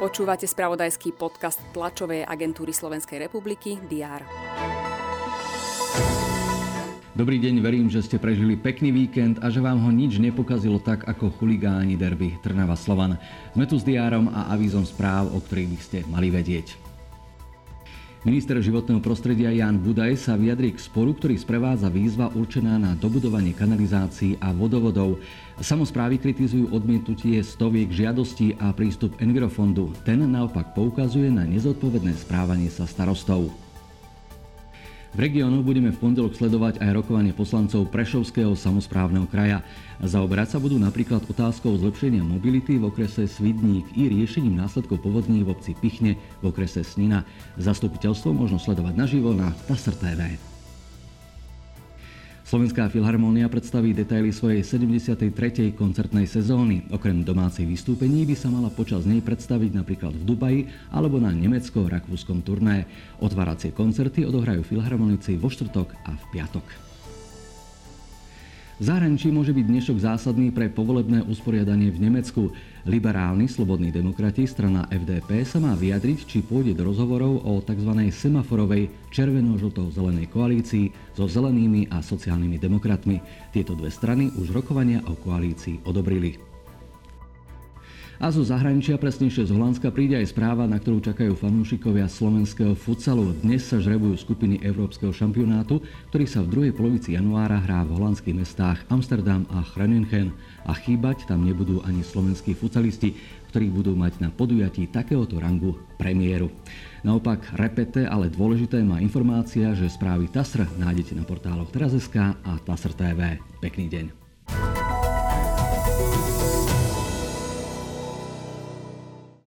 Počúvate spravodajský podcast tlačovej agentúry Slovenskej republiky DR. Dobrý deň, verím, že ste prežili pekný víkend a že vám ho nič nepokazilo tak ako chuligáni derby Trnava Slovan. Sme tu s diárom a avízom správ, o ktorých ste mali vedieť. Minister životného prostredia Jan Budaj sa vyjadrí k sporu, ktorý sprevádza výzva určená na dobudovanie kanalizácií a vodovodov. Samozprávy kritizujú odmietnutie stoviek žiadostí a prístup Envirofondu. Ten naopak poukazuje na nezodpovedné správanie sa starostov. V regiónu budeme v pondelok sledovať aj rokovanie poslancov Prešovského samozprávneho kraja. Zaoberať sa budú napríklad otázkou zlepšenia mobility v okrese Svidník i riešením následkov povodní v obci Pichne v okrese Snina. Zastupiteľstvo možno sledovať naživo na TASR TV. Slovenská filharmónia predstaví detaily svojej 73. koncertnej sezóny. Okrem domácej vystúpení by sa mala počas nej predstaviť napríklad v Dubaji alebo na nemecko-rakúskom turné. Otváracie koncerty odohrajú filharmonici vo štvrtok a v piatok. V zahraničí môže byť dnešok zásadný pre povolebné usporiadanie v Nemecku. Liberálni slobodní demokrati strana FDP sa má vyjadriť, či pôjde do rozhovorov o tzv. semaforovej červeno-žlto-zelenej koalícii so zelenými a sociálnymi demokratmi. Tieto dve strany už rokovania o koalícii odobrili. A zo zahraničia, presnejšie z Holandska, príde aj správa, na ktorú čakajú fanúšikovia slovenského futsalu. Dnes sa žrebujú skupiny Európskeho šampionátu, ktorý sa v druhej polovici januára hrá v holandských mestách Amsterdam a Groningen. A chýbať tam nebudú ani slovenskí futsalisti, ktorí budú mať na podujatí takéhoto rangu premiéru. Naopak, repete, ale dôležité má informácia, že správy TASR nájdete na portáloch teraz.sk a TASR TV. Pekný deň.